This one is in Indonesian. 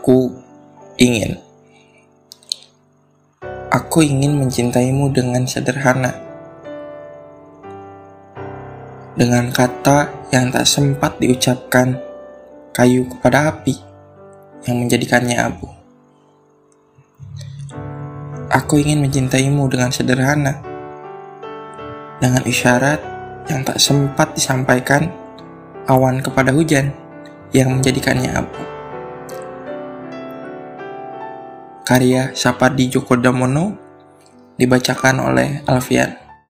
Aku ingin. Aku ingin mencintaimu dengan sederhana. Dengan kata yang tak sempat diucapkan, kayu kepada api yang menjadikannya abu. Aku ingin mencintaimu dengan sederhana. Dengan isyarat yang tak sempat disampaikan, awan kepada hujan yang menjadikannya abu. Karya Sapardi Djoko Damono dibacakan oleh Alfian.